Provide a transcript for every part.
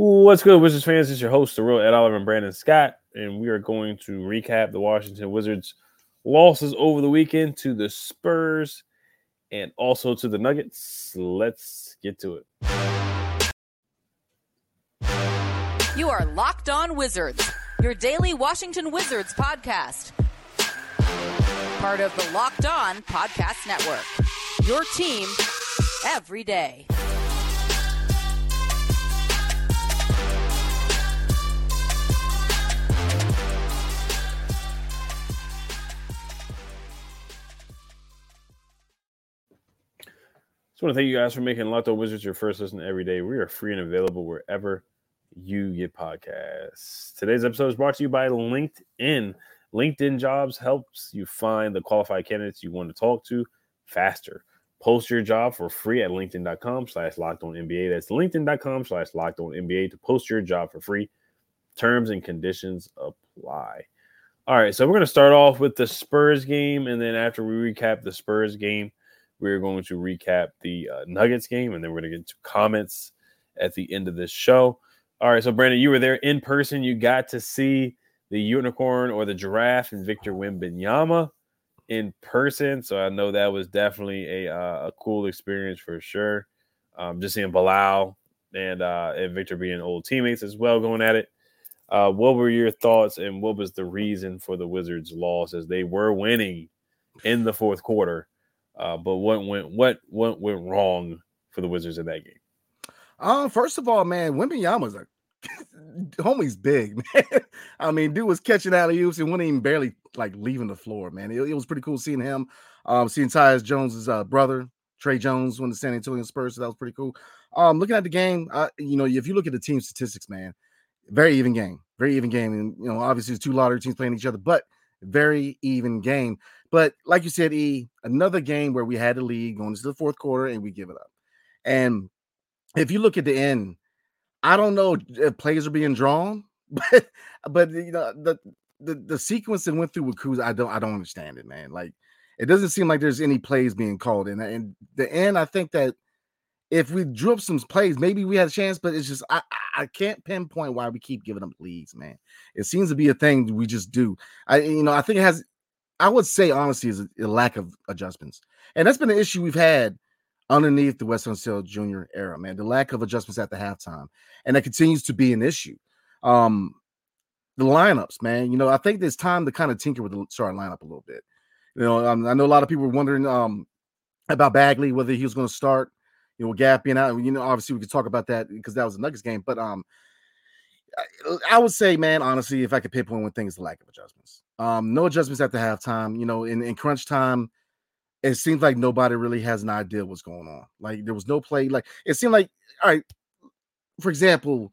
What's good, Wizards fans? It's your host, the real Ed Oliver and Brandon Scott, and we are going to recap the Washington Wizards' losses over the weekend to the Spurs and also to the Nuggets. Let's get to it. You are Locked On Wizards, your daily Washington Wizards podcast. Part of the Locked On Podcast Network. Your team every day. Just want to thank you guys for making On Wizards your first listen every day. We are free and available wherever you get podcasts. Today's episode is brought to you by LinkedIn. LinkedIn Jobs helps you find the qualified candidates you want to talk to faster. Post your job for free at LinkedIn.com slash locked on NBA. That's LinkedIn.com slash locked on NBA to post your job for free. Terms and conditions apply. All right, so we're going to start off with the Spurs game. And then after we recap the Spurs game, we're going to recap the uh, Nuggets game, and then we're going to get to comments at the end of this show. All right, so Brandon, you were there in person. You got to see the unicorn or the giraffe and Victor Wembanyama in person. So I know that was definitely a uh, a cool experience for sure. Um, just seeing Bilal and uh, and Victor being old teammates as well, going at it. Uh, what were your thoughts, and what was the reason for the Wizards' loss as they were winning in the fourth quarter? Uh, but what went what what went wrong for the Wizards in that game? Um, first of all, man, Wembanyama's a homie's big, man. I mean, dude was catching out of you and wasn't even barely like leaving the floor, man. It, it was pretty cool seeing him. Um, seeing Tyus Jones's uh, brother, Tre Jones, when the San Antonio Spurs, so that was pretty cool. Um, looking at the game, uh, you know, if you look at the team statistics, man, very even game, very even game, and you know, obviously, it's two lottery teams playing each other, but very even game. But like you said, E, another game where we had the lead going into the fourth quarter and we give it up. And if you look at the end, I don't know if plays are being drawn, but but you know the the, the sequence that went through with Cruz, I don't I don't understand it, man. Like it doesn't seem like there's any plays being called. And in the end, I think that if we drew up some plays, maybe we had a chance, but it's just I I can't pinpoint why we keep giving them leads, man. It seems to be a thing we just do. I you know I think it has I would say honestly is a, a, lack of adjustments, and that's been an issue we've had underneath the Wes Unseld Jr. era, man. The lack of adjustments at the halftime, and that continues to be an issue. Um, the lineups, man. You know, I think there's time to kind of tinker with the starting lineup a little bit. You know, um, I know a lot of people were wondering um, about Bagley whether he was going to start. You know, Gap being out. You know, obviously we could talk about that because that was a Nuggets game, but um, I would say, man, honestly, if I could pinpoint one thing, is the lack of adjustments. Um, no adjustments at the halftime. You know, in, in crunch time, it seems like nobody really has an idea what's going on. Like there was no play. Like it seemed like, all right, for example,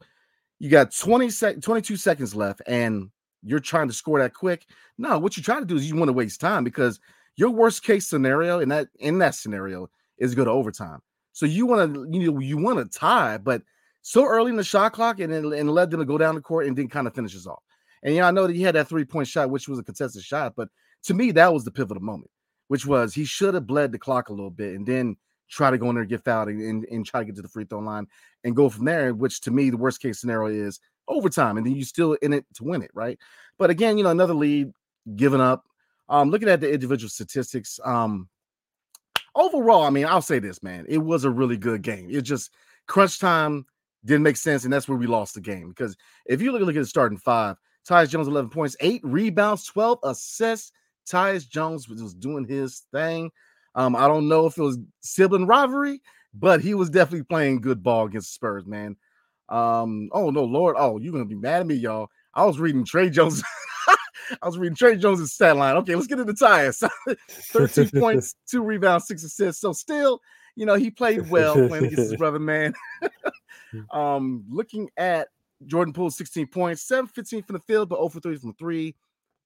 you got 20 sec 22 seconds left and you're trying to score that quick. No, what you try to do is you want to waste time because your worst case scenario in that in that scenario is go to overtime. So you want to you know you want to tie, but so early in the shot clock and, and led them to go down the court and then kind of finishes off. And yeah, I know that he had that three point shot, which was a contested shot, but to me, that was the pivotal moment, which was he should have bled the clock a little bit and then try to go in there and get fouled and, and, and, try to get to the free throw line and go from there, which to me, the worst case scenario is overtime. And then you're still in it to win it, right? But again, you know, another lead given up. Um, looking at the individual statistics, um, overall, I mean, I'll say this, man, it was a really good game. It just crunch time didn't make sense, and that's where we lost the game. Because if you look, look at the starting five, Tyus Jones 11 points, eight rebounds, 12 assists. Tyus Jones was doing his thing. Um, I don't know if it was sibling rivalry, but he was definitely playing good ball against the Spurs, man. Um, oh no, Lord, oh, you're gonna be mad at me, y'all. I was reading Tre Jones. I was reading Tre Jones' stat line. Okay, let's get into Tyus. 13 points, two rebounds, six assists. So still, you know, he played well playing against his brother, man. um, looking at Jordan Poole, 16 points, 7 15 from the field, but 0 for 3 from three,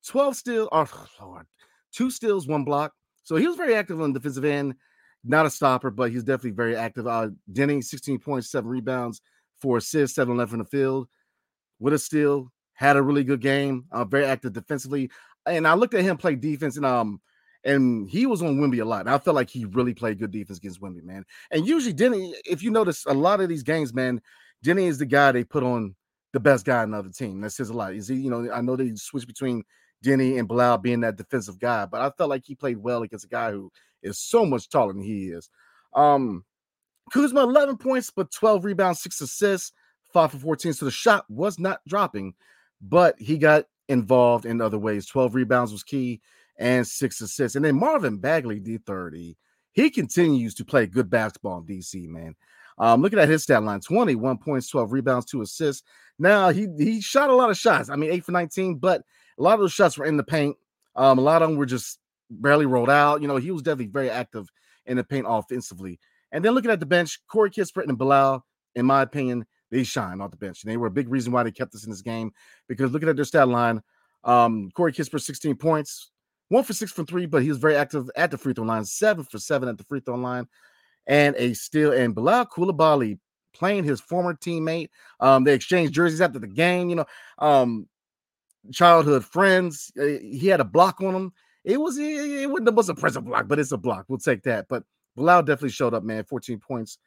12 steals. Oh, Lord, two steals, one block. So he was very active on the defensive end. Not a stopper, but he's definitely very active. Uh, Deni, 16 points, seven rebounds, four assists, 7 left in the field. With a steal, had a really good game. Uh, very active defensively. And I looked at him play defense, and um, and he was on Wimby a lot. And I felt like he really played good defense against Wimby, man. And usually, Deni, if you notice, a lot of these games, man, Deni is the guy they put on the best guy in the other team. That says a lot. Is he, you know, I know they switch between Deni and Bilal being that defensive guy, but I felt like he played well against a guy who is so much taller than he is. Um Kuzma, 11 points, but 12 rebounds, six assists, five for 14. So the shot was not dropping, but he got involved in other ways. 12 rebounds was key and six assists. And then Marvin Bagley, D30, he continues to play good basketball in DC, man. Um, looking at his stat line 21 points, 12 rebounds, two assists. Now he he shot a lot of shots. I mean, eight for 19, but a lot of those shots were in the paint. Um, a lot of them were just barely rolled out. You know, he was definitely very active in the paint offensively. And then looking at the bench, Corey Kispert and Bilal, in my opinion, they shine off the bench. And they were a big reason why they kept us in this game because looking at their stat line, um, Corey Kispert, 16 points, one for six from three, but he was very active at the free throw line, seven for seven at the free throw line and a steal. And Bilal Coulibaly playing his former teammate. Um, they exchanged jerseys after the game. You know, um, childhood friends. Uh, he had a block on him. It was it, it wasn't the most impressive block, but it's a block. We'll take that. But Bilal definitely showed up, man. 14 points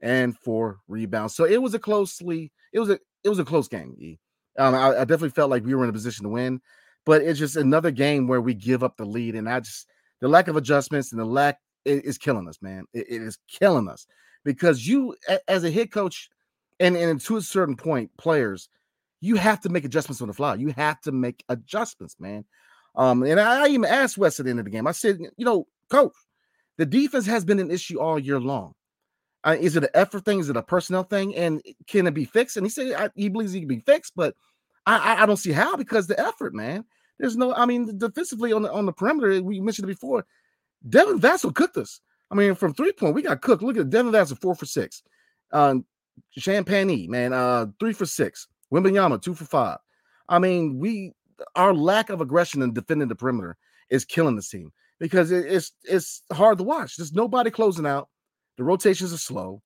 and four rebounds. So it was a closely, it was a it was a close game. E. Um, I, I definitely felt like we were in a position to win, but it's just another game where we give up the lead, and I just the lack of adjustments and the lack it is killing us, man. It, it is killing us because you, as a head coach, and, and to a certain point, players, you have to make adjustments on the fly. You have to make adjustments, man. Um, and I, I even asked Wes at the end of the game. I said, you know, coach, the defense has been an issue all year long. Uh, is it an effort thing? Is it a personnel thing? And can it be fixed? And he said I, he believes he can be fixed, but I, I, I don't see how because the effort, man. There's no, I mean, defensively on the on the perimeter, we mentioned it before. Devin Vassell cooked us. I mean, from three point, we got cooked. Look at Devin Vassell, four for six. Um, Champagnie, man, uh, three for six. Wembanyama, two for five. I mean, we our lack of aggression in defending the perimeter is killing the team because it, it's it's hard to watch. There's nobody closing out. The rotations are slow,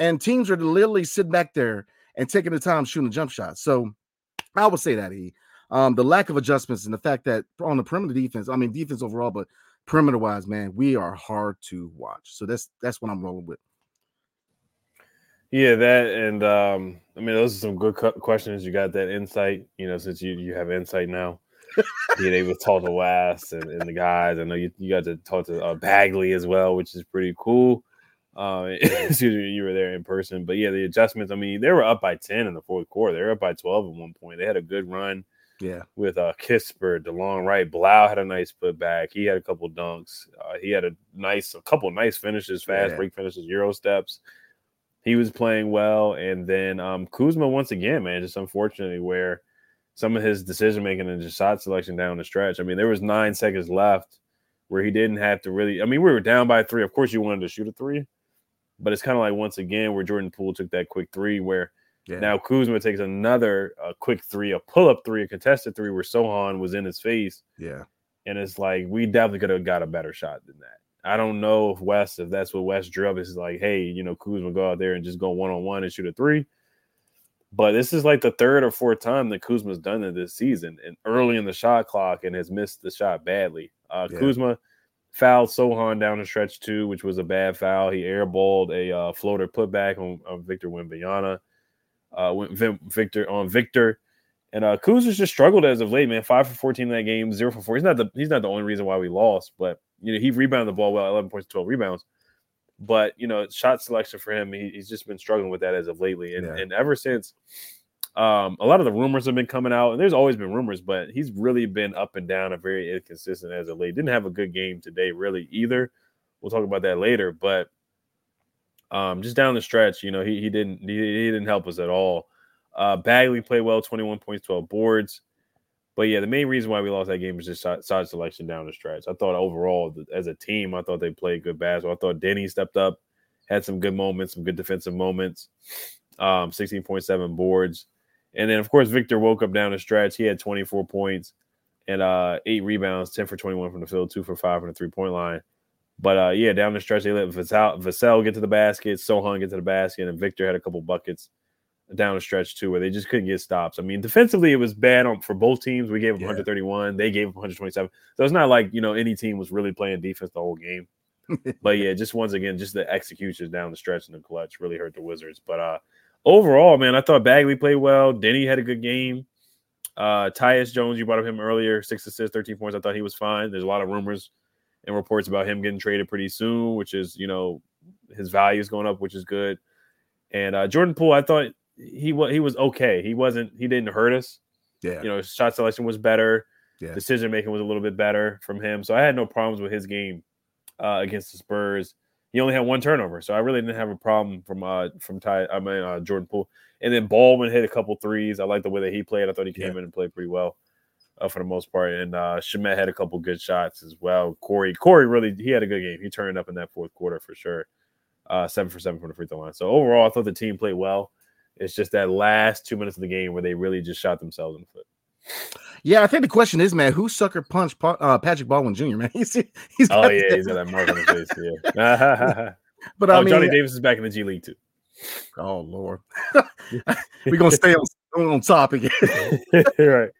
and teams are literally sitting back there and taking the time shooting the jump shots. So I would say that he, um, the lack of adjustments and the fact that on the perimeter defense, I mean defense overall, but perimeter wise, man, we are hard to watch. So that's that's what I'm rolling with. Yeah, that and um, I mean those are some good questions. You got that insight, you know, since you you have insight now, being able to talk to Wes and, and the guys. I know you, you got to talk to uh, Bagley as well, which is pretty cool. Um, excuse me, you were there in person, but yeah, the adjustments. I mean, they were up by ten in the fourth quarter. They were up by twelve at one point. They had a good run. Yeah. With uh Kispert, Delon Wright, Bilal had a nice putback. He had a couple dunks. Uh, he had a nice, a couple nice finishes, fast yeah. break finishes, Euro steps. He was playing well. And then um Kuzma once again, man, just unfortunately where some of his decision making and just shot selection down the stretch. I mean, there was nine seconds left where he didn't have to really. I mean, we were down by three. Of course, you wanted to shoot a three, but it's kind of like once again where Jordan Poole took that quick three where yeah. Now Kuzma takes another a quick three, a pull up three, a contested three where Sochan was in his face. Yeah. And it's like we definitely could have got a better shot than that. I don't know if Wes, if that's what Wes drew up, is like, hey, you know, Kuzma go out there and just go one on one and shoot a three. But this is like the third or fourth time that Kuzma's done it this season, and early in the shot clock, and has missed the shot badly. Uh, Yeah. Kuzma fouled Sochan down the stretch too, which was a bad foul. He airballed a uh, floater putback on, on Victor Wembanyama. Uh, went Victor on Victor, and uh, Kuzma's just struggled as of late, man. Five for fourteen in that game, zero for four. He's not the he's not the only reason why we lost, but you know he rebounded the ball well, eleven points, twelve rebounds. But you know, shot selection for him, he, he's just been struggling with that as of lately, and Yeah. and ever since. Um, a lot of the rumors have been coming out, and there's always been rumors, but he's really been up and down and very inconsistent as of late. Didn't have a good game today, really either. We'll talk about that later, but um, just down the stretch, you know, he he didn't he, he didn't help us at all. Uh, Bagley played well, 21 points, 12 boards. But yeah, the main reason why we lost that game was just side, selection down the stretch. I thought overall, as a team, I thought they played good basketball. I thought Deni stepped up, had some good moments, some good defensive moments. Um, 16.7 boards. And then, of course, Victor woke up down the stretch. He had 24 points and uh, eight rebounds, 10 for 21 from the field, two for five from the three point line. But uh, yeah, down the stretch, they let Vassell, Vassell get to the basket, Sochan get to the basket, and Victor had a couple buckets down the stretch too, where they just couldn't get stops. I mean, defensively, it was bad on for both teams. We gave them Yeah. 131, they gave them 127. So it's not like you know any team was really playing defense the whole game. but yeah, just once again, just the executions down the stretch and the clutch really hurt the Wizards. But uh overall, man, I thought Bagley played well. Deni had a good game. Uh Tyus Jones, you brought up him earlier, six assists, 13 points. I thought he was fine. There's a lot of rumors and reports about him getting traded pretty soon, which is, you know, his value is going up, which is good. And uh Jordan Poole, I thought he was he was okay. He wasn't he didn't hurt us. Yeah. You know, his shot selection was better. Yeah. Decision making was a little bit better from him. So I had no problems with his game uh, against the Spurs. He only had one turnover, so I really didn't have a problem from uh from Ty. I mean uh, Jordan Poole, and then Baldwin hit a couple threes. I like the way that he played. I thought he came Yeah. in and played pretty well uh, for the most part. And uh Shamet had a couple good shots as well. Corey Corey really he had a good game. He turned up in that fourth quarter for sure. Uh, seven for seven from the free throw line. So overall, I thought the team played well. It's just that last two minutes of the game where they really just shot themselves in the foot. Yeah, I think the question is, man, who sucker punched uh, Patrick Baldwin Jr. Man, he's he's Oh yeah, that- he's got that mark on his face. Yeah. But oh, I mean, Johnny Davis is back in the G League too. oh lord, we're gonna stay on, on topic. right.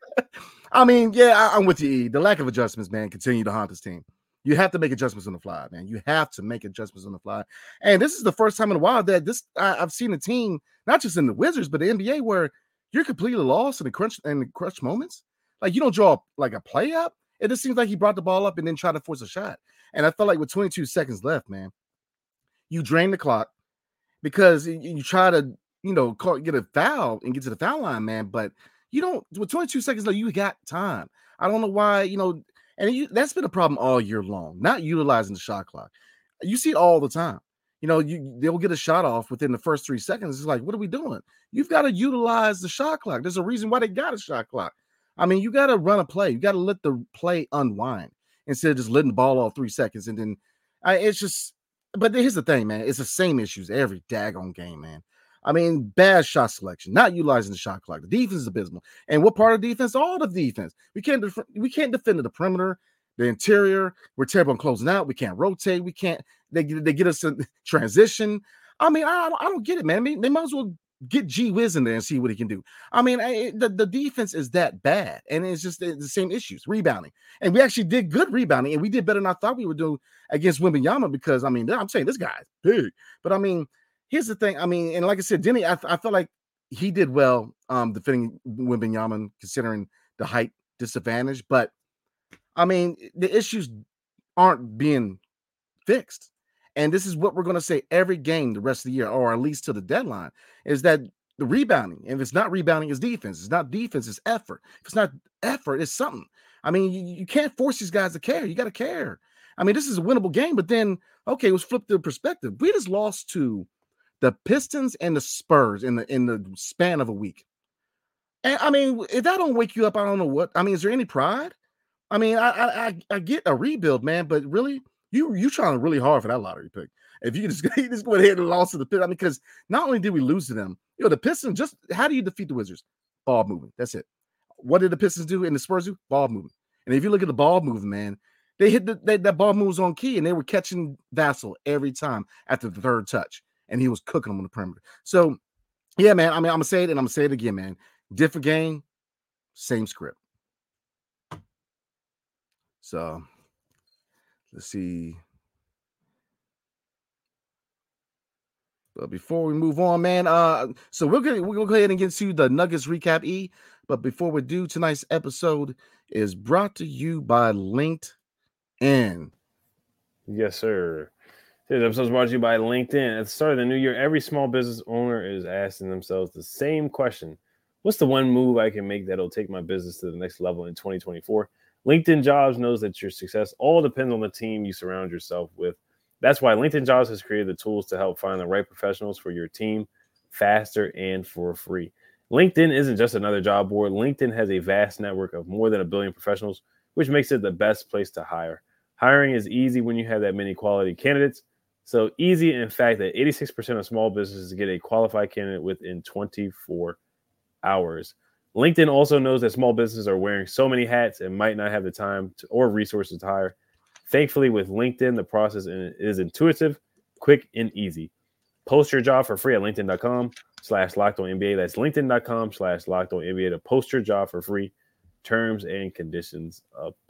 I mean, yeah, I, I'm with you. E. The lack of adjustments, man, continue to haunt this team. You have to make adjustments on the fly, man. You have to make adjustments on the fly. And this is the first time in a while that this I, I've seen a team, not just in the Wizards, but the NBA, where you're completely lost in the crunch and the crunch moments. Like you don't draw like a play up. It just seems like he brought the ball up and then tried to force a shot. And I felt like with 22 seconds left, man, you drain the clock because you, you try to, you know, call, get a foul and get to the foul line, man. But you don't with 22 seconds left, you got time. I don't know why, you know, and you, that's been a problem all year long, not utilizing the shot clock. You see it all the time. You know, you they'll get a shot off within the first three seconds. It's like, what are we doing? You've got to utilize the shot clock. There's a reason why they got a shot clock. I mean, you got to run a play. You got to let the play unwind instead of just letting the ball off three seconds. And then I, it's just, but here's the thing, man. It's the same issues every daggone game, man. I mean, bad shot selection, not utilizing the shot clock. The defense is abysmal. And what part of defense? All the defense. We can't def- we can't defend the perimeter, the interior. We're terrible on closing out. We can't rotate. We can't. They they get us in transition. I mean, I don't, I don't get it, man. I mean, they might as well get G Wiz in there and see what he can do. I mean, I, the, the defense is that bad, and it's just the, the same issues. Rebounding, and we actually did good rebounding, and we did better than I thought we would do against Wembanyama because I mean, I'm saying this guy's big, but I mean, here's the thing. I mean, and like I said, Deni, I, I felt like he did well um defending Wembanyama considering the height disadvantage, but I mean, the issues aren't being fixed. And this is what we're going to say every game the rest of the year, or at least to the deadline, is that the rebounding. If it's not rebounding, it's defense. It's not defense, it's effort. If it's not effort, it's something. I mean, you, you can't force these guys to care. You got to care. I mean, this is a winnable game, but then okay, let's flip the perspective. We just lost to the Pistons and the Spurs in the in the span of a week. And I mean, if that don't wake you up, I don't know what. I mean, is there any pride? I mean, I I I, get a rebuild, man, but really, you you trying really hard for that lottery pick. If you just, you just go ahead and lost to the pit, I mean, because not only did we lose to them, you know, the Pistons just how do you defeat the Wizards? Ball movement. That's it. What did the Pistons do and the Spurs do? Ball movement. And if you look at the ball movement, man, they hit the they, that ball moves on key, and they were catching Vassell every time after the third touch, and he was cooking them on the perimeter. So yeah, man. I mean, I'm gonna say it and I'm gonna say it again, man. Different game, same script. So let's see. But before we move on, man, uh, so we're gonna we'll go ahead and get to the Nuggets recap. E, but before we do, tonight's episode is brought to you by LinkedIn. Yes, sir. Today's episode is brought to you by LinkedIn. At the start of the new year, every small business owner is asking themselves the same question: What's the one move I can make that'll take my business to the next level in 2024? LinkedIn Jobs knows that your success all depends on the team you surround yourself with. That's why LinkedIn Jobs has created the tools to help find the right professionals for your team faster and for free. LinkedIn isn't just another job board. LinkedIn has a vast network of more than a billion professionals, which makes it the best place to hire. Hiring is easy when you have that many quality candidates. So easy, in fact, that 86% of small businesses get a qualified candidate within 24 hours. LinkedIn also knows that small businesses are wearing so many hats and might not have the time to, or resources to hire. Thankfully, with LinkedIn, the process is intuitive, quick, and easy. Post your job for free at LinkedIn.com slash locked on NBA. That's LinkedIn.com slash locked on NBA to post your job for free. Terms and conditions apply.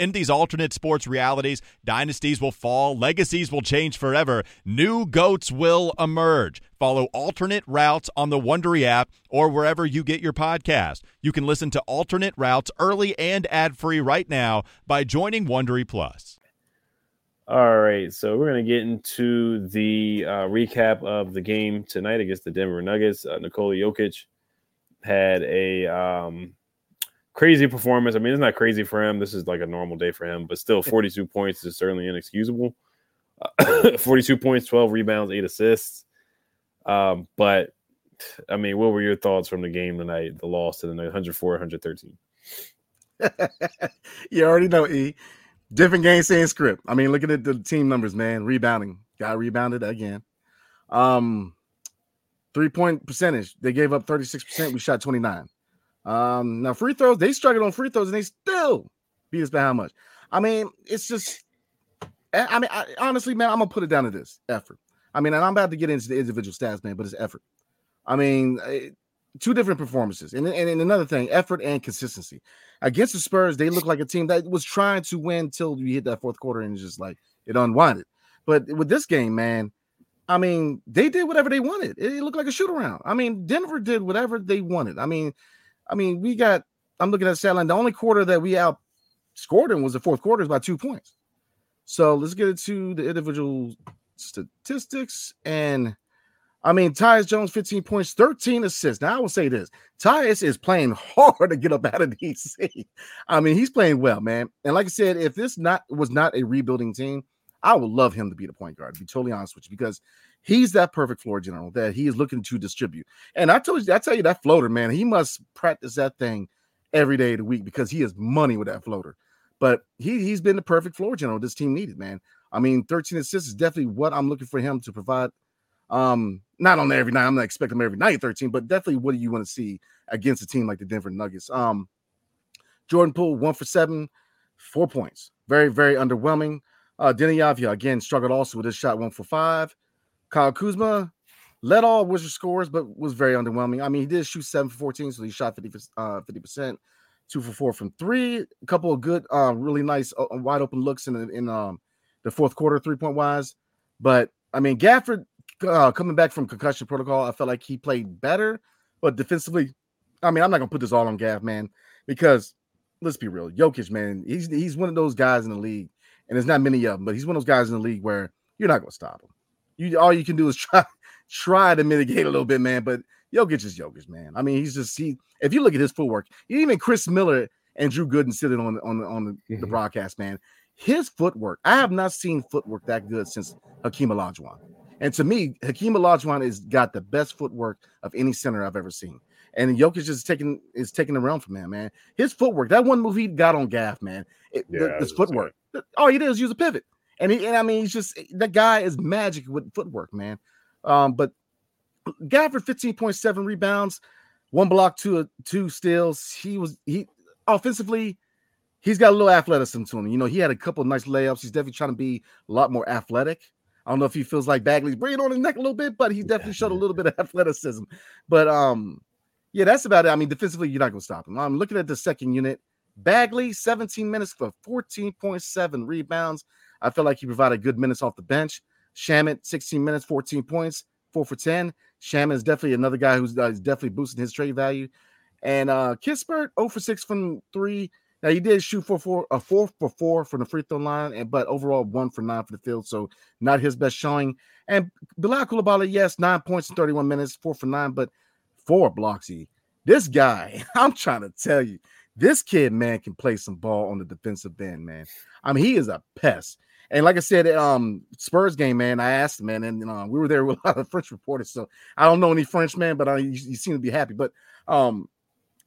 In these alternate sports realities, dynasties will fall, legacies will change forever, new goats will emerge. Follow alternate routes on the Wondery app or wherever you get your podcast. You can listen to alternate routes early and ad free right now by joining Wondery Plus. All right, so we're gonna get into the uh, recap of the game tonight against the Denver Nuggets. Uh, Nikola Jokic had a um, crazy performance. I mean, it's not crazy for him. This is like a normal day for him, but still, 42 points is certainly inexcusable. Uh, 42 points, 12 rebounds, eight assists. Um, but I mean, what were your thoughts from the game tonight? The loss to the night, 104, 113. you already know, E. Different game, same script. I mean, looking at the team numbers, man. Rebounding, got rebounded again. Um, three point percentage. They gave up 36%. We shot 29. Um, now free throws, they struggled on free throws and they still beat us by how much? I mean, it's just I mean, I, honestly, man, I'm gonna put it down to this effort. I mean, and I'm about to get into the individual stats, man, but it's effort. I mean, eh, two different performances, and, and, and another thing, effort and consistency. Against the Spurs, they look like a team that was trying to win till you hit that fourth quarter and just like it unwinded. But with this game, man, I mean, they did whatever they wanted. It looked like a shoot around. I mean, Denver did whatever they wanted. I mean, I mean, we got. I'm looking at stat. The only quarter that we outscored in was the fourth quarter, is by two points. So let's get into the individual statistics. And I mean, Tyus Jones, 15 points, 13 assists. Now I will say this: Tyus is playing hard to get up out of DC. I mean, he's playing well, man. And like I said, if this not was not a rebuilding team, I would love him to be the point guard. To be totally honest with you, because he's that perfect floor general that he is looking to distribute. And I told you, I tell you that floater, man, he must practice that thing every day of the week because he is money with that floater. But he he's been the perfect floor general this team needed, man. I mean, 13 assists is definitely what I'm looking for him to provide. Um, not on every night. I'm not expecting him every night 13, but definitely what do you want to see against a team like the Denver Nuggets? Um, Jordan Poole, one for seven, four points. Very, very underwhelming. Uh, Deni Avdija again struggled also with his shot, one for five. Kyle Kuzma led all Wizard scores, but was very underwhelming. I mean, he did shoot seven for 14, so he shot 50 uh, percent, two for four from three. A couple of good, uh, really nice uh, wide open looks in the, in um the fourth quarter, three point wise. But I mean, Gafford uh, coming back from concussion protocol, I felt like he played better, but defensively, I mean, I'm not gonna put this all on Gaff, man, because let's be real, Jokic, man, he's he's one of those guys in the league, and there's not many of them, but he's one of those guys in the league where you're not gonna stop him you all you can do is try try to mitigate a little bit, man. But Jokic is Jokic, man. I mean, he's just he. If you look at his footwork, even Chris Miller and Drew Gooden sitting on on on the, mm-hmm. the broadcast, man. His footwork, I have not seen footwork that good since Hakeem Olajuwon. And to me, Hakeem Olajuwon has got the best footwork of any center I've ever seen. And Jokic is taking is taking the realm from him, man. His footwork, that one move he got on Gaff, man. It, yeah, his footwork. All he did was use a pivot. And he and I mean, he's just the guy is magic with footwork, man. Um, but Gafford 15.7 rebounds, one block, two two steals. He was he offensively, he's got a little athleticism to him. You know, he had a couple nice layups. He's definitely trying to be a lot more athletic. I don't know if he feels like Bagley's breathing on his neck a little bit, but he definitely showed a little bit of athleticism. But um, yeah, that's about it. I mean, defensively, you're not gonna stop him. I'm looking at the second unit. Bagley, 17 minutes for 14.7 rebounds. I feel like he provided good minutes off the bench. Shamet, 16 minutes, 14 points, four for 10. Shamet is definitely another guy who's uh, definitely boosting his trade value. And uh Kispert, 0 for 6 from three. Now he did shoot for four, a four for four from the free throw line, and but overall one for nine for the field, so not his best showing. And Bilal Coulibaly, yes, nine points in 31 minutes, four for nine, but four blocks. He, this guy, I'm trying to tell you, this kid, man, can play some ball on the defensive end, man. I mean, he is a pest. And like I said, um, Spurs game, man, I asked man, and know, we were there with a lot of French reporters, so I don't know any French, man, but I, you, you seem to be happy. But um,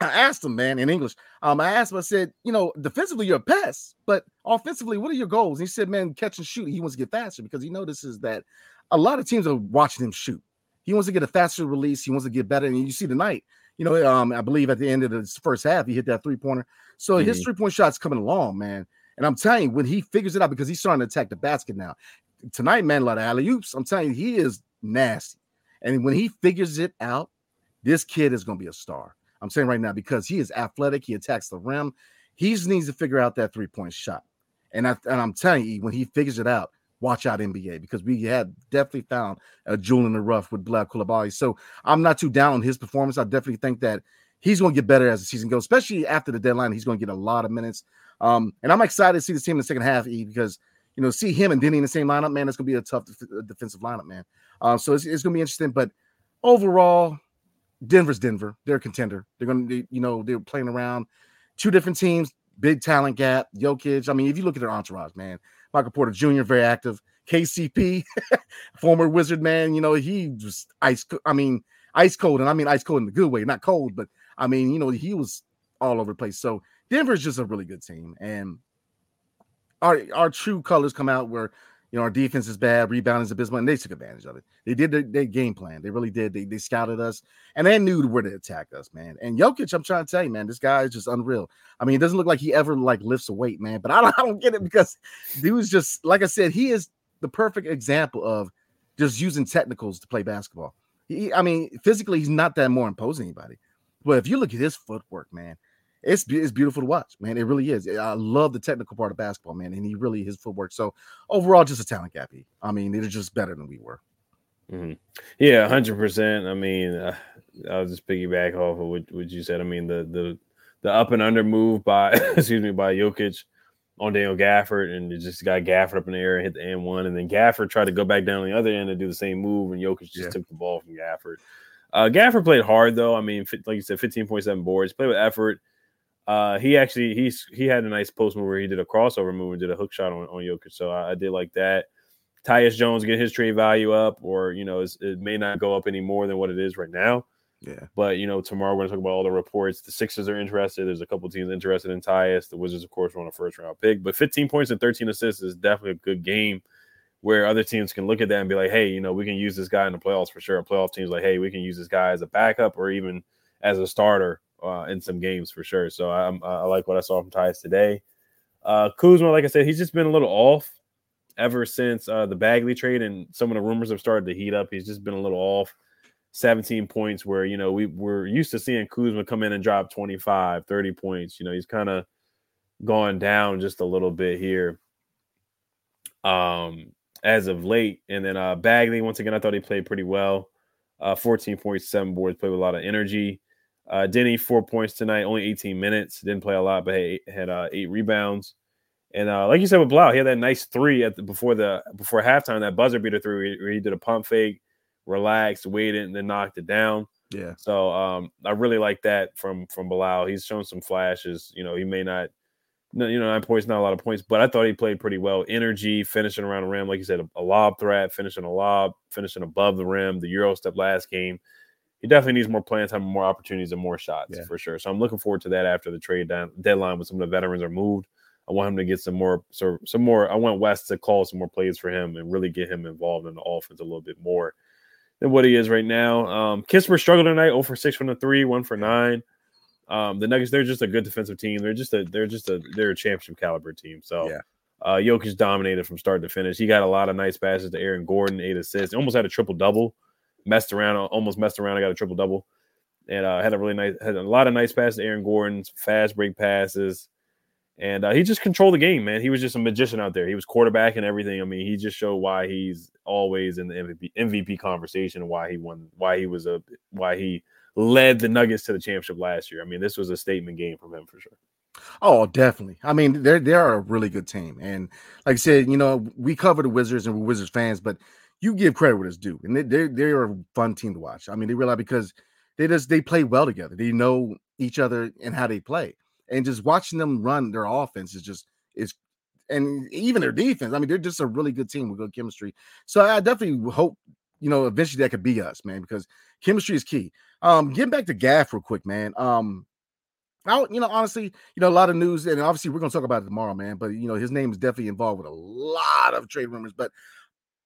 I asked him, man, in English. Um, I asked him, I said, you know, defensively you're a pest, but offensively, what are your goals? And he said, man, catch and shoot. He wants to get faster because he notices that a lot of teams are watching him shoot. He wants to get a faster release. He wants to get better. And you see tonight, you know, um, I believe at the end of the first half, he hit that three pointer. So mm-hmm. his three point shot's coming along, man. And I'm telling you, when he figures it out, because he's starting to attack the basket now. Tonight, man, a lot of alley oops. I'm telling you, he is nasty. And when he figures it out, this kid is going to be a star. I'm saying right now because he is athletic, he attacks the rim. He just needs to figure out that three point shot. And I and I'm telling you, when he figures it out, watch out NBA because we had definitely found a jewel in the rough with Bilal Coulibaly. So I'm not too down on his performance. I definitely think that he's going to get better as the season goes, especially after the deadline. He's going to get a lot of minutes. Um, and I'm excited to see this team in the second half, E, because you know, see him and Deni in the same lineup, man, it's going to be a tough def- defensive lineup, man. Um, so it's, it's going to be interesting. But overall, Denver's Denver. They're a contender. They're going to, you know, they're playing around two different teams, big talent gap. Jokic. I mean, if you look at their entourage, man, Michael Porter Jr. very active. KCP, former Wizard man, you know, he was ice. I mean, ice cold, and I mean ice cold in the good way, not cold, but I mean, you know, he was all over the place. So Denver's just a really good team, and our our true colors come out where you know, our defense is bad, rebounding is abysmal, and they took advantage of it. They did their, their, game plan. They really did. They, they scouted us and they knew where to attack us, man. And Jokic, I'm trying to tell you, man, this guy is just unreal. I mean, it doesn't look like he ever like lifts a weight, man. But I don't, I don't get it because he was just like I said, he is the perfect example of just using technicals to play basketball. He, I mean, physically, he's not that more imposing anybody. But if you look at his footwork, man, it's it's beautiful to watch, man. It really is. I love the technical part of basketball, man, and he really his footwork. So overall, just a talent gap. I mean, they're just better than we were. Mm-hmm. Yeah, hundred percent. I mean, uh, I'll just piggyback off of what, what you said. I mean, the the the up and under move by excuse me by Jokic on Daniel Gafford, and it just got Gafford up in the air and hit the end one, and then Gafford tried to go back down on the other end and do the same move, and Jokic just yeah. took the ball from Gafford. Uh, Gafford played hard though. I mean, like you said, fifteen point seven boards, played with effort. Uh, he actually he's he had a nice post move where he did a crossover move and did a hook shot on, on Jokic. So I, I did like that. Tyus Jones get his trade value up, or you know, it may not go up any more than what it is right now. Yeah. But you know, tomorrow we're gonna talk about all the reports. The Sixers are interested. There's a couple teams interested in Tyus. The Wizards, of course, want a first round pick. But 15 points and 13 assists is definitely a good game where other teams can look at that and be like, hey, you know, we can use this guy in the playoffs for sure. A playoff teams like, hey, we can use this guy as a backup or even as a starter uh, in some games for sure. So I, I like what I saw from Tyus today. Uh, Kuzma, like I said, he's just been a little off ever since uh, the Bagley trade, and some of the rumors have started to heat up. He's just been a little off. 17 points where you know we we're used to seeing Kuzma come in and drop 25, 30 points. You know, he's kind of gone down just a little bit here. Um, as of late, and then uh Bagley once again, I thought he played pretty well. Uh, 14 points, seven boards, played with a lot of energy. Uh, Deni four points tonight, only 18 minutes. Didn't play a lot, but hey, had uh, eight rebounds. And uh, like you said with Bilal, he had that nice three at the, before the before halftime, that buzzer beater three where he did a pump fake, relaxed, waited, and then knocked it down. Yeah. So um, I really like that from from Bilal. He's shown some flashes. You know, he may not, you know, nine points, not a lot of points, but I thought he played pretty well. Energy, finishing around the rim, like you said, a, a lob threat, finishing a lob, finishing above the rim. The Euro step last game. He definitely needs more playing time, more opportunities, and more shots Yeah. for sure. So I'm looking forward to that after the trade down, deadline when some of the veterans are moved. I want him to get some more, so some more. I want Wes to call some more plays for him and really get him involved in the offense a little bit more than what he is right now. Um, Kispert struggled tonight, 0 for 6 from the three, 1 for 9. Um, the Nuggets, they're just a good defensive team. They're just a they're just a they're a championship caliber team. So Yeah. uh Jokic dominated from start to finish. He got a lot of nice passes to Aaron Gordon, eight assists, He almost had a triple double, messed around, almost messed around. I got a triple double. And uh, had a really nice had a lot of nice passes Aaron Gordon's fast break passes. And uh, he just controlled the game, man. He was just a magician out there. He was quarterback and everything. I mean, he just showed why he's always in the MVP, MVP conversation and why he won, why he was a, why he led the Nuggets to the championship last year. I mean, this was a statement game from him for sure. Oh, definitely. I mean, they're they're a really good team, and like I said, you know, we cover the Wizards and we're Wizards fans, but you give credit where it's due, and they they're they're a fun team to watch. I mean, they realize because they just they play well together. They know each other and how they play, and just watching them run their offense is just is, and even their defense. I mean, they're just a really good team with good chemistry. So I definitely hope you know eventually that could be us, man, because chemistry is key. Um, getting back to Gaff real quick, man. Um, I, you know, honestly, you know, a lot of news, and obviously we're gonna talk about it tomorrow, man. But you know, his name is definitely involved with a lot of trade rumors. But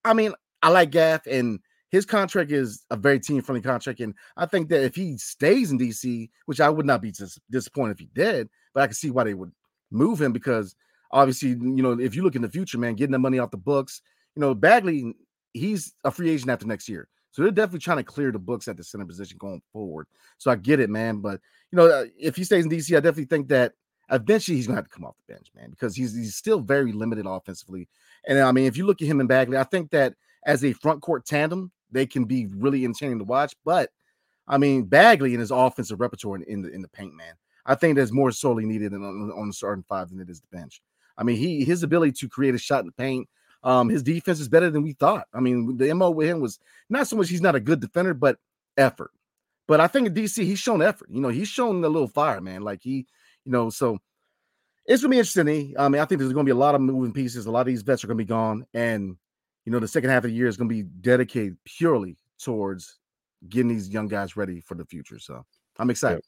I mean, I like Gaff, and his contract is a very team friendly contract, and I think that if he stays in DC, which I would not be dis- disappointed if he did, but I can see why they would move him because obviously, you know, if you look in the future, man, getting the money off the books, you know, Bagley, he's a free agent after next year. So they're definitely trying to clear the books at the center position going forward. So I get it, man. But you know, uh, if he stays in DC, I definitely think that eventually he's gonna have to come off the bench, man, because he's he's still very limited offensively. And I mean, if you look at him and Bagley, I think that as a front court tandem, they can be really entertaining to watch. But I mean, Bagley and his offensive repertoire in, in the in the paint, man, I think there's more sorely needed on, on the starting five than it is the bench. I mean, he his ability to create a shot in the paint. Um, his defense is better than we thought. I mean, the MO with him was not so much he's not a good defender, but effort. But I think in DC, he's shown effort. You know, he's shown a little fire, man. Like he, you know, so it's gonna be interesting. I mean, I think there's gonna be a lot of moving pieces. A lot of these vets are gonna be gone, and you know, the second half of the year is gonna be dedicated purely towards getting these young guys ready for the future. So I'm excited.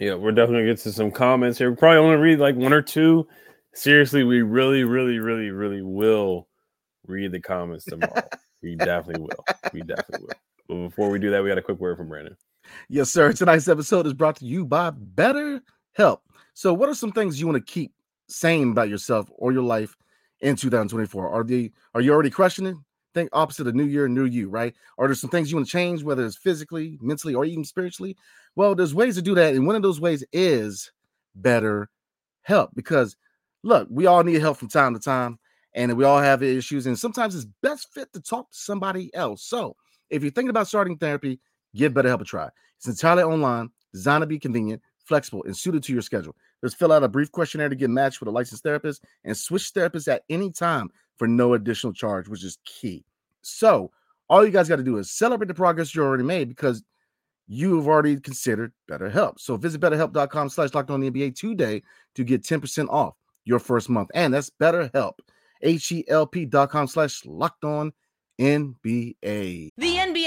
Yeah, we're definitely gonna get to some comments here. We probably only read like one or two. Seriously, we really, really, really, really will read the comments tomorrow. we definitely will. We definitely will. But before we do that, we got a quick word from Brandon. Yes, sir. Tonight's episode is brought to you by Better Help. So, what are some things you want to keep sane about yourself or your life in 2024? Are they are you already it? Think opposite of new year, new you, right? Are there some things you want to change, whether it's physically, mentally, or even spiritually? Well, there's ways to do that, and one of those ways is better help. Because look, we all need help from time to time, and we all have issues, and sometimes it's best fit to talk to somebody else. So, if you're thinking about starting therapy, give BetterHelp a try. It's entirely online, designed to be convenient, flexible, and suited to your schedule. Just fill out a brief questionnaire to get matched with a licensed therapist and switch therapists at any time for no additional charge, which is key. So, all you guys got to do is celebrate the progress you already made because you have already considered BetterHelp. So, visit betterhelp.com slash locked on the NBA today to get 10% off your first month. And that's BetterHelp, H-E-L-P dot com slash locked on NBA.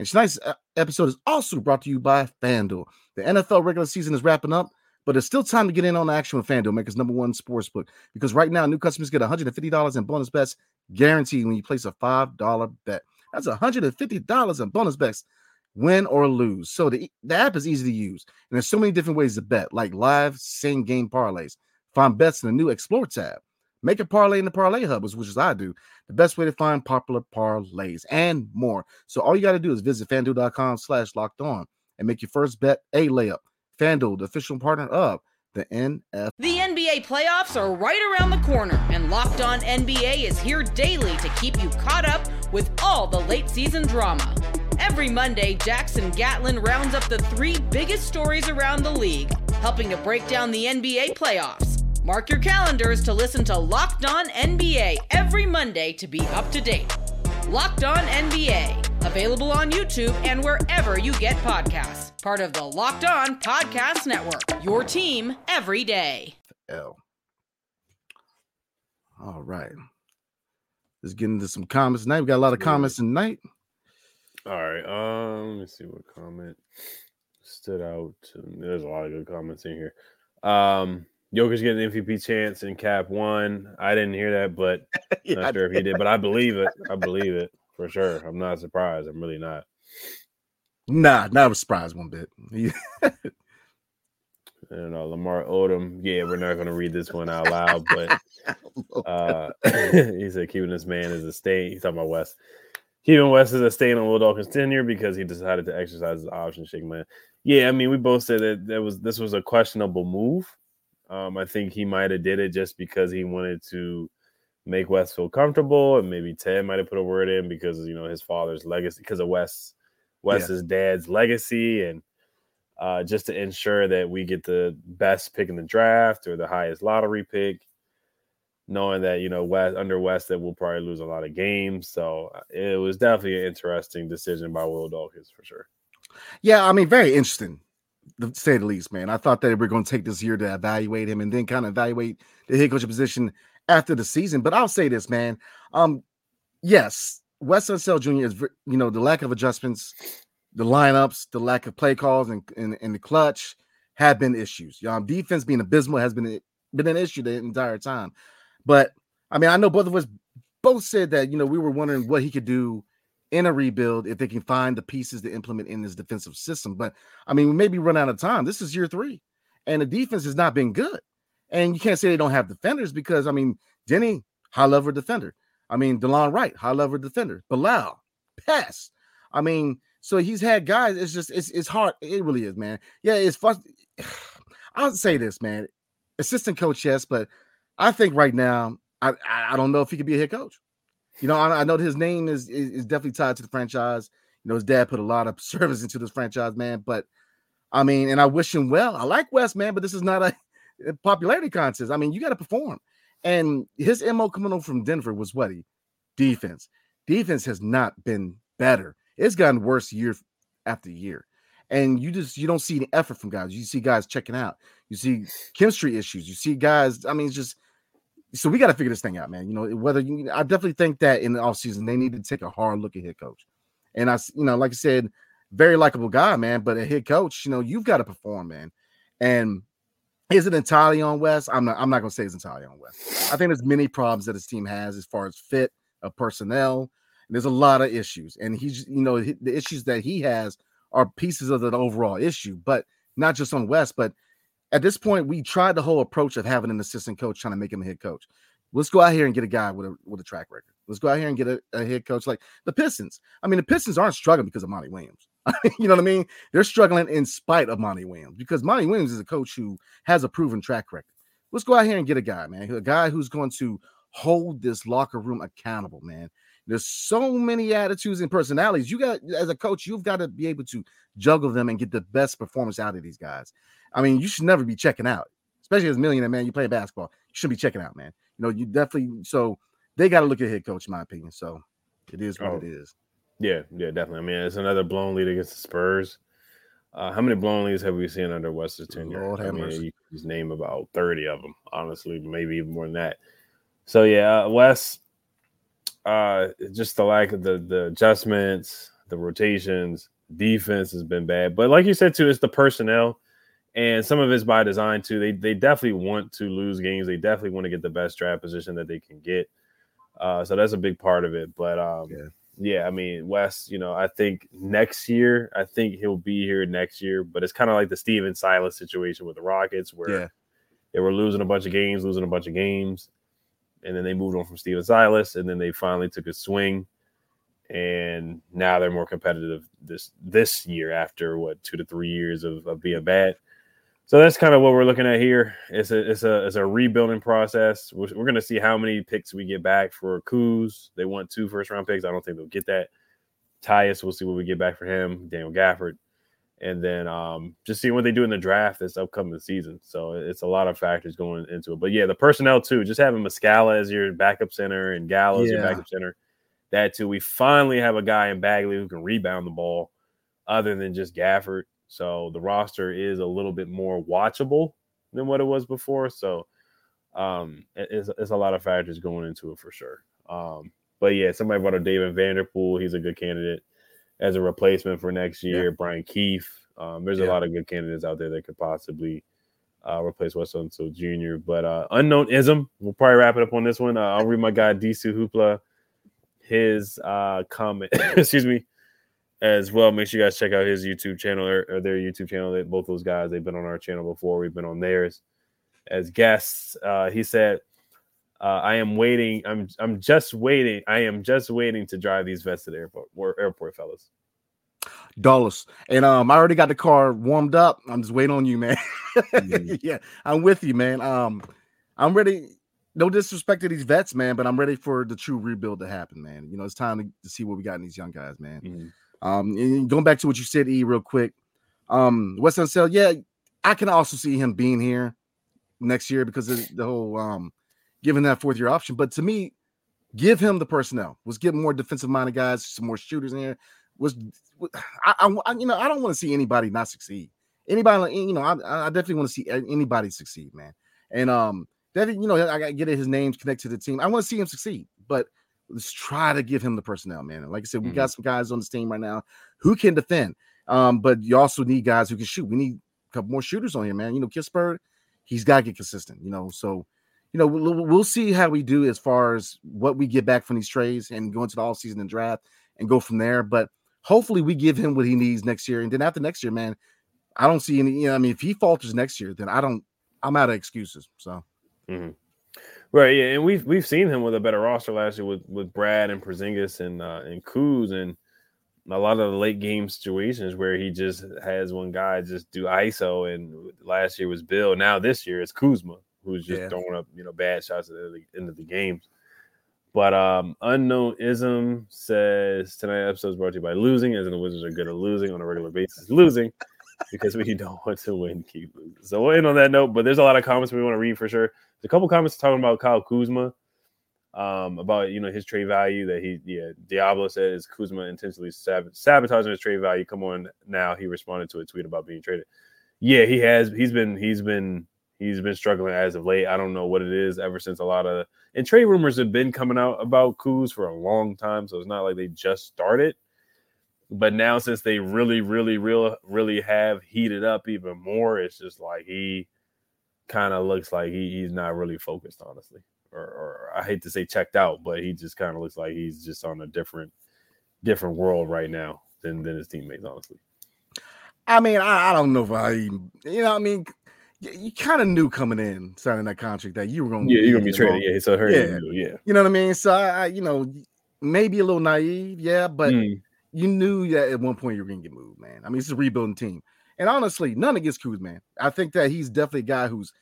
And tonight's uh, episode is also brought to you by FanDuel. The NFL regular season is wrapping up, but it's still time to get in on the action with FanDuel, Maker's number one sports book. Because right now, new customers get $150 in bonus bets guaranteed when you place a $5 bet. That's $150 in bonus bets, win or lose. So the, the app is easy to use, and there's so many different ways to bet, like live same game parlays. Find bets in the new Explore tab. Make a parlay in the parlay hub, which is I do. The best way to find popular parlays and more. So all you got to do is visit fanduel.com slash locked on and make your first bet a layup. FanDuel, the official partner of the NFL. The NBA playoffs are right around the corner, and Locked On NBA is here daily to keep you caught up with all the late season drama. Every Monday, Jackson Gatlin rounds up the three biggest stories around the league, helping to break down the NBA playoffs. Mark your calendars to listen to Locked On NBA every Monday to be up to date. Locked On NBA, available on YouTube and wherever you get podcasts. Part of the Locked On Podcast Network. Your team every day. L. All right. Let's get into some comments tonight. We got a lot of comments tonight. All right. Um, let me see what comment stood out. There's a lot of good comments in here. Um, Jokic getting an MVP chance in Cap one. I didn't hear that, but Yeah, not sure if he did. But I believe it. I believe it for sure. I'm not surprised. I'm really not. Nah, not a surprise one bit. He- And uh, Lamar Odom. Yeah, we're not going to read this one out loud, but uh, he said keeping this man is a stay. He's talking about Wes. Keeping Wes is a staying on Will Dawkins tenure because he decided to exercise his option. Shake man. Yeah, I mean, we both said that that was this was a questionable move. Um, I think he might have did it just because he wanted to make Wes feel comfortable, and maybe Ted might have put a word in because you know his father's legacy, because of Wes's Wes's dad's legacy, and uh, just to ensure that we get the best pick in the draft or the highest lottery pick, knowing that you know Wes under Wes that we'll probably lose a lot of games. So uh, it was definitely an interesting decision by Will Dawkins for sure. yeah, I mean, very interesting to say the least, man. I thought that we are going to take this year to evaluate him and then kind of evaluate the head coach position after the season. But I'll say this, man. Um, yes, Wes Unseld Jr. is, you know, the lack of adjustments, the lineups, the lack of play calls, and in, in the clutch have been issues. Um, defense being abysmal has been been an issue the entire time. But I mean, I know both of us both said that you know we were wondering what he could do in a rebuild if they can find the pieces to implement in his defensive system. But I mean, we maybe run out of time. This is year three, and the defense has not been good. And you can't say they don't have defenders because I mean, Deni, high level defender. I mean, Delon Wright, high level defender. Bilal, pass. I mean, so he's had guys. It's just it's it's hard. It really is, man. Yeah, it's. I'll say this, man. Assistant coach, yes, but I think right now, I I I don't know if he could be a head coach. You know, I, I know his name is, is is definitely tied to the franchise. You know, his dad put a lot of service into this franchise, man. But I mean, and I wish him well. I like Wes, man, but this is not a, popularity contest. I mean, you got to perform. And his MO coming over from Denver was what he defense. Defense has not been better. It's gotten worse year after year. And you just you don't see any effort from guys. You see guys checking out. You see chemistry issues. You see guys. I mean, it's just so we got to figure this thing out, man. You know, whether you, I definitely think that in the offseason they need to take a hard look at head coach. And I, you know, like I said, very likable guy, man. But a head coach, you know, you've got to perform, man. And is it entirely on Wes? I'm not. I'm not gonna say it's entirely on Wes. I think there's many problems that his team has as far as fit of personnel. There's a lot of issues, and he's, you know, the issues that he has are pieces of the overall issue, but not just on Wes, but at this point, we tried the whole approach of having an assistant coach trying to make him a head coach. Let's go out here and get a guy with a with a track record. Let's go out here and get a, a head coach like the Pistons. I mean, the Pistons aren't struggling because of Monty Williams. you know what I mean? They're struggling in spite of Monty Williams because Monty Williams is a coach who has a proven track record. Let's go out here and get a guy, man, a guy who's going to hold this locker room accountable, man. There's so many attitudes and personalities. You got as a coach, you've got to be able to juggle them and get the best performance out of these guys. I mean, you should never be checking out, especially as a millionaire man. You play basketball, you shouldn't be checking out, man. You know, you definitely so they got to look at head coach, in my opinion. So it is what Oh. it is. Yeah, yeah, definitely. I mean, it's another blown lead against the Spurs. Uh, how many blown leads have we seen under Wes's tenure? Lord I have mean, you can just name about 30 of them, honestly, maybe even more than that. So yeah, uh, Wes, uh, just the lack of the the adjustments, the rotations, defense has been bad. But like you said too, it's the personnel, and some of it's by design too. They they definitely want to lose games. They definitely want to get the best draft position that they can get. Uh, so that's a big part of it. But um, Yeah. yeah, I mean, Wes, you know, I think next year, I think he'll be here next year, but it's kind of like the Stephen Silas situation with the Rockets where Yeah. they were losing a bunch of games, losing a bunch of games. And then they moved on from Stephen Silas, and then they finally took a swing, and now they're more competitive this this year after what two to three years of, of being bad. So that's kind of what we're looking at here. It's a it's a it's a rebuilding process. We're, we're going to see how many picks we get back for Kuz. They want two first round picks. I don't think they'll get that. Tyus, we'll see what we get back for him. Daniel Gafford, and then um, just seeing what they do in the draft this upcoming season. So it's a lot of factors going into it. But yeah, the personnel too. Just having Muscala as your backup center and Gallo as your Yeah. backup center. That too. We finally have a guy in Bagley who can rebound the ball, other than just Gafford. So the roster is a little bit more watchable than what it was before. So um, it's, it's a lot of factors going into it for sure. Um, but yeah, somebody brought up David Vanterpool. He's a good candidate as a replacement for next year. Brian Keefe. Um, there's a lot of good candidates out there that could possibly uh, replace Wes Unseld Jr. But uh, unknown ism. We'll probably wrap it up on this one. Uh, I'll read my guy Disu Hoopla his uh comment. excuse me. As well, make sure you guys check out his YouTube channel or, or their YouTube channel. That both those guys they've been on our channel before. We've been on theirs as guests. Uh, he said, uh, "I am waiting. I'm I'm just waiting. I am just waiting to drive these vets to the airport. Airport, fellas. Dulles. And um, I already got the car warmed up. I'm just waiting on you, man. Mhm. yeah, I'm with you, man. Um, I'm ready. No disrespect to these vets, man, but I'm ready for the true rebuild to happen, man. You know, it's time to, to see what we got in these young guys, man. Mhm. Um, and going back to what you said, E, real quick. Um, West Sale, yeah, I can also see him being here next year because of the whole um giving that fourth year option. But to me, give him the personnel. Was get more defensive minded guys, some more shooters in there. Was I, I, you know I don't want to see anybody not succeed. Anybody, you know, I, I definitely want to see anybody succeed, man. And um, definitely, you know, I get it, his name's connected to the team. I want to see him succeed, but let's try to give him the personnel, man. And like I said, we got some guys on this team right now who can defend. Um, but you also need guys who can shoot. We need a couple more shooters on here, man. You know, Kispert, he's got to get consistent. You know, so you know we'll, we'll see how we do as far as what we get back from these trades and go into the all season and draft and go from there. But hopefully, we give him what he needs next year, and then after next year, man, I don't see any. You know, I mean, if he falters next year, then I don't. I'm out of excuses. So Right, yeah, and we've we've seen him with a better roster last year with with Brad and Porzingis and uh, and Kuz and a lot of the late game situations where he just has one guy just do ISO. And last year was Beal. Now this year it's Kuzma who's just Yeah. throwing up you know bad shots at the end of the, end of the games. But um, unknown ism says tonight episode is brought to you by losing, as in the Wizards are good at losing on a regular basis. Losing because we don't want to win, keep losing. So we'll end on that note. But there's a lot of comments we want to read for sure. There's a couple comments talking about Kyle Kuzma, um, about you know his trade value that he yeah Diablo says Kuzma intentionally sab- sabotaging his trade value. Come on now, he responded to a tweet about being traded. Yeah, he has. He's been he's been he's been struggling as of late. I don't know what it is. Ever since a lot of and trade rumors have been coming out about Kuz for a long time, so it's not like they just started. But now, since they really, really, real, really have heated up even more, it's just like he kind of looks like he, he's not really focused, honestly. Or, or I hate to say checked out, but he just kind of looks like he's just on a different, different world right now than than his teammates, honestly. I mean, I, I don't know if I, you know, I mean, you, kind of knew coming in signing that contract that you were going. To Yeah, you're gonna be traded. Yeah, so her, Yeah. yeah, yeah. You know what I mean? So I, I, you know, maybe a little naive, yeah, but Mm. you knew that at one point you were gonna get moved, man. I mean, it's a rebuilding team, and honestly, none against Kuz, man. I think that he's definitely a guy who's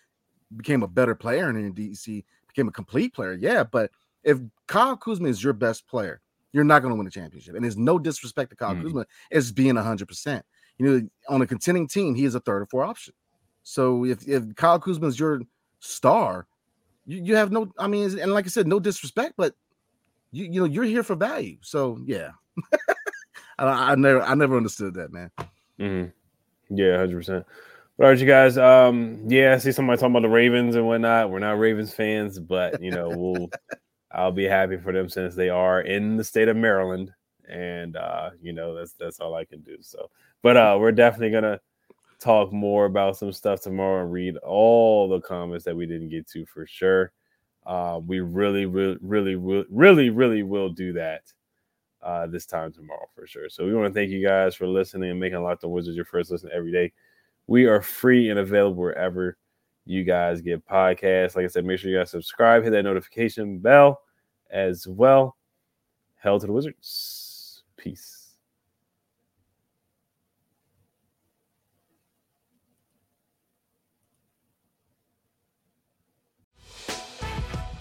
became a better player in DC, became a complete player, yeah. But if Kyle Kuzma is your best player, you're not gonna win a championship. And there's no disrespect to Kyle Mhm. Kuzma as being hundred percent. You know, on a contending team, he is a third or fourth option. So if if Kyle Kuzma is your star, you, you have no. I mean, and like I said, no disrespect, but you you know you're here for value. So yeah, I, I never I never understood that, man. Mm-hmm. Yeah, hundred percent. But all right, you guys. Um, yeah, I see somebody talking about the Ravens and whatnot. We're not Ravens fans, but you know, we'll I'll be happy for them since they are in the state of Maryland, and uh, you know, that's that's all I can do. So, but uh, we're definitely gonna talk more about some stuff tomorrow and read all the comments that we didn't get to for sure. Uh, we really, really, really, really, really, will do that uh, this time tomorrow for sure. So we want to thank you guys for listening and making Locked On Wizards your first listen every day. We are free and available wherever you guys get podcasts. Like I said, make sure you guys subscribe, hit that notification bell as well. Hell to the Wizards. Peace.